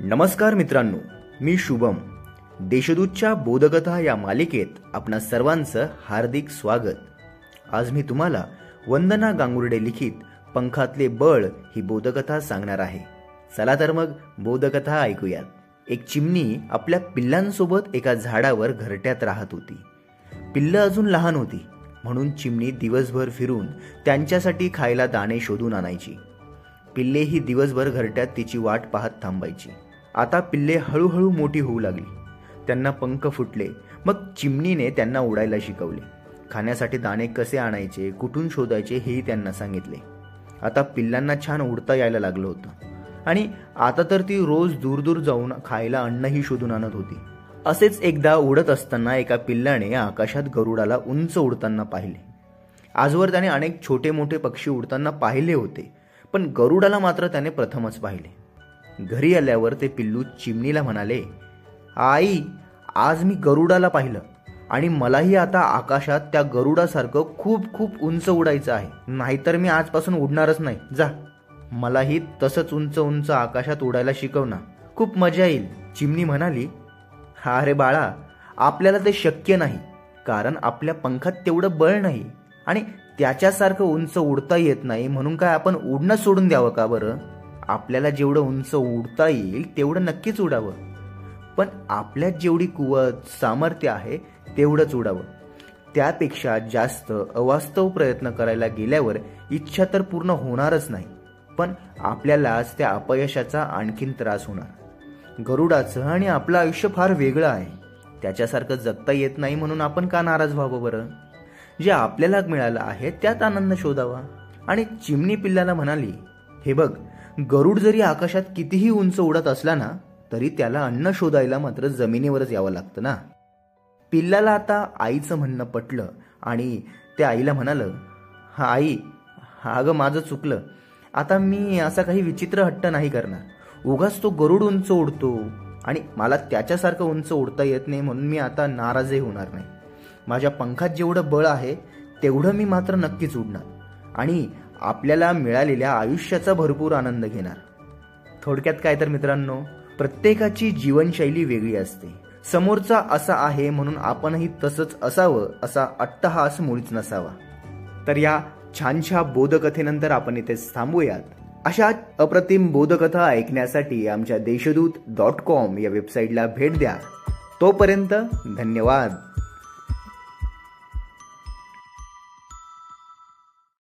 नमस्कार मित्रांनो मी शुभम. देशदूतच्या बोधकथा या मालिकेत आपणा सर्वांचं हार्दिक स्वागत. आज मी तुम्हाला वंदना गांगुर्डे लिखित पंखातले बळ ही बोधकथा सांगणार आहे. चला तर मग बोधकथा ऐकूयात. एक चिमणी आपल्या पिल्लांसोबत एका झाडावर घरट्यात राहत होती. पिल्लं अजून लहान होती म्हणून चिमणी दिवसभर फिरून त्यांच्यासाठी खायला दाणे शोधून आणायची. पिल्ले ही दिवसभर घरट्यात तिची वाट पाहत थांबायची. आता पिल्ले हळूहळू मोठी होऊ लागली. त्यांना पंख फुटले. मग चिमणीने त्यांना उडायला शिकवले. खाण्यासाठी दाणे कसे आणायचे कुठून शोधायचे हेही त्यांना सांगितले. आता पिल्लांना छान उडता यायला लागलं होतं. आणि आता तर ती रोज दूर दूर जाऊन खायला अन्नही शोधून आणत होती. असेच एकदा उडत असताना एका पिल्लाने आकाशात गरुडाला उंच उडताना पाहिले. आजवर त्याने अनेक छोटे मोठे पक्षी उडताना पाहिले होते. पण गरुडाला मात्र त्याने प्रथमच पाहिले. घरी आल्यावर ते पिल्लू चिमणीला म्हणाले आई आज मी गरुडाला पाहिलं आणि मलाही आता आकाशात त्या गरुडासारखं खूप खूप उंच उडायचं आहे. नाहीतर मी आजपासून उडणारच नाही. जा. मलाही तसंच उंच उंच आकाशात उडायला शिकव ना. खूप मजा येईल. चिमणी म्हणाली अरे बाळा आपल्याला ते शक्य नाही कारण आपल्या पंखात तेवढं बळ नाही आणि त्याच्यासारखं उंच उडता येत नाही म्हणून काय आपण उडणं सोडून द्यावं का बरं? आपल्याला जेवढं उंच उडता येईल तेवढं नक्कीच उडावं. पण आपल्यात जेवढी कुवत सामर्थ्य आहे तेवढंच उडावं. त्यापेक्षा जास्त अवास्तव प्रयत्न करायला गेल्यावर इच्छा तर पूर्ण होणारच नाही. पण आपल्यालाच त्या अपयशाचा आणखीन त्रास होणार. गरुडाचं आणि आपलं आयुष्य फार वेगळं आहे. त्याच्यासारखं जगता येत नाही म्हणून आपण का नाराज व्हावं बरं? जे आपल्याला मिळालं आहे त्यात आनंद शोधावा. आणि चिमणी पिल्लाला म्हणाली हे बघ गरुड जरी आकाशात कितीही उंच उडत असला ना तरी त्याला अन्न शोधायला मात्र जमिनीवरच यावं लागतं ना. पिल्लाला आता आईचं म्हणणं पटलं आणि त्या आईला म्हणालं हा आई अगं माझं चुकलं. आता मी असा काही विचित्र हट्ट नाही करणार. उगाच तो गरुड उंच उडतो आणि मला त्याच्यासारखं उंच उडता येत नाही म्हणून मी आता नाराजही होणार नाही. माझ्या पंखात जेवढं बळ आहे तेवढं मी मात्र नक्कीच उडणार. आणि आपल्याला मिळालेल्या आयुष्याचा भरपूर आनंद घेणार. थोडक्यात काय तर मित्रांनो प्रत्येकाची जीवनशैली वेगळी असते. समोरचा असा आहे म्हणून आपणही तसंच असावं असा अट्टहास मुळीच नसावा. तर या छानशा बोधकथेनंतर आपण इथेच थांबूयात. अशा अप्रतिम बोधकथा ऐकण्यासाठी आमच्या देशदूत डॉट कॉम या वेबसाईटला भेट द्या. तोपर्यंत धन्यवाद.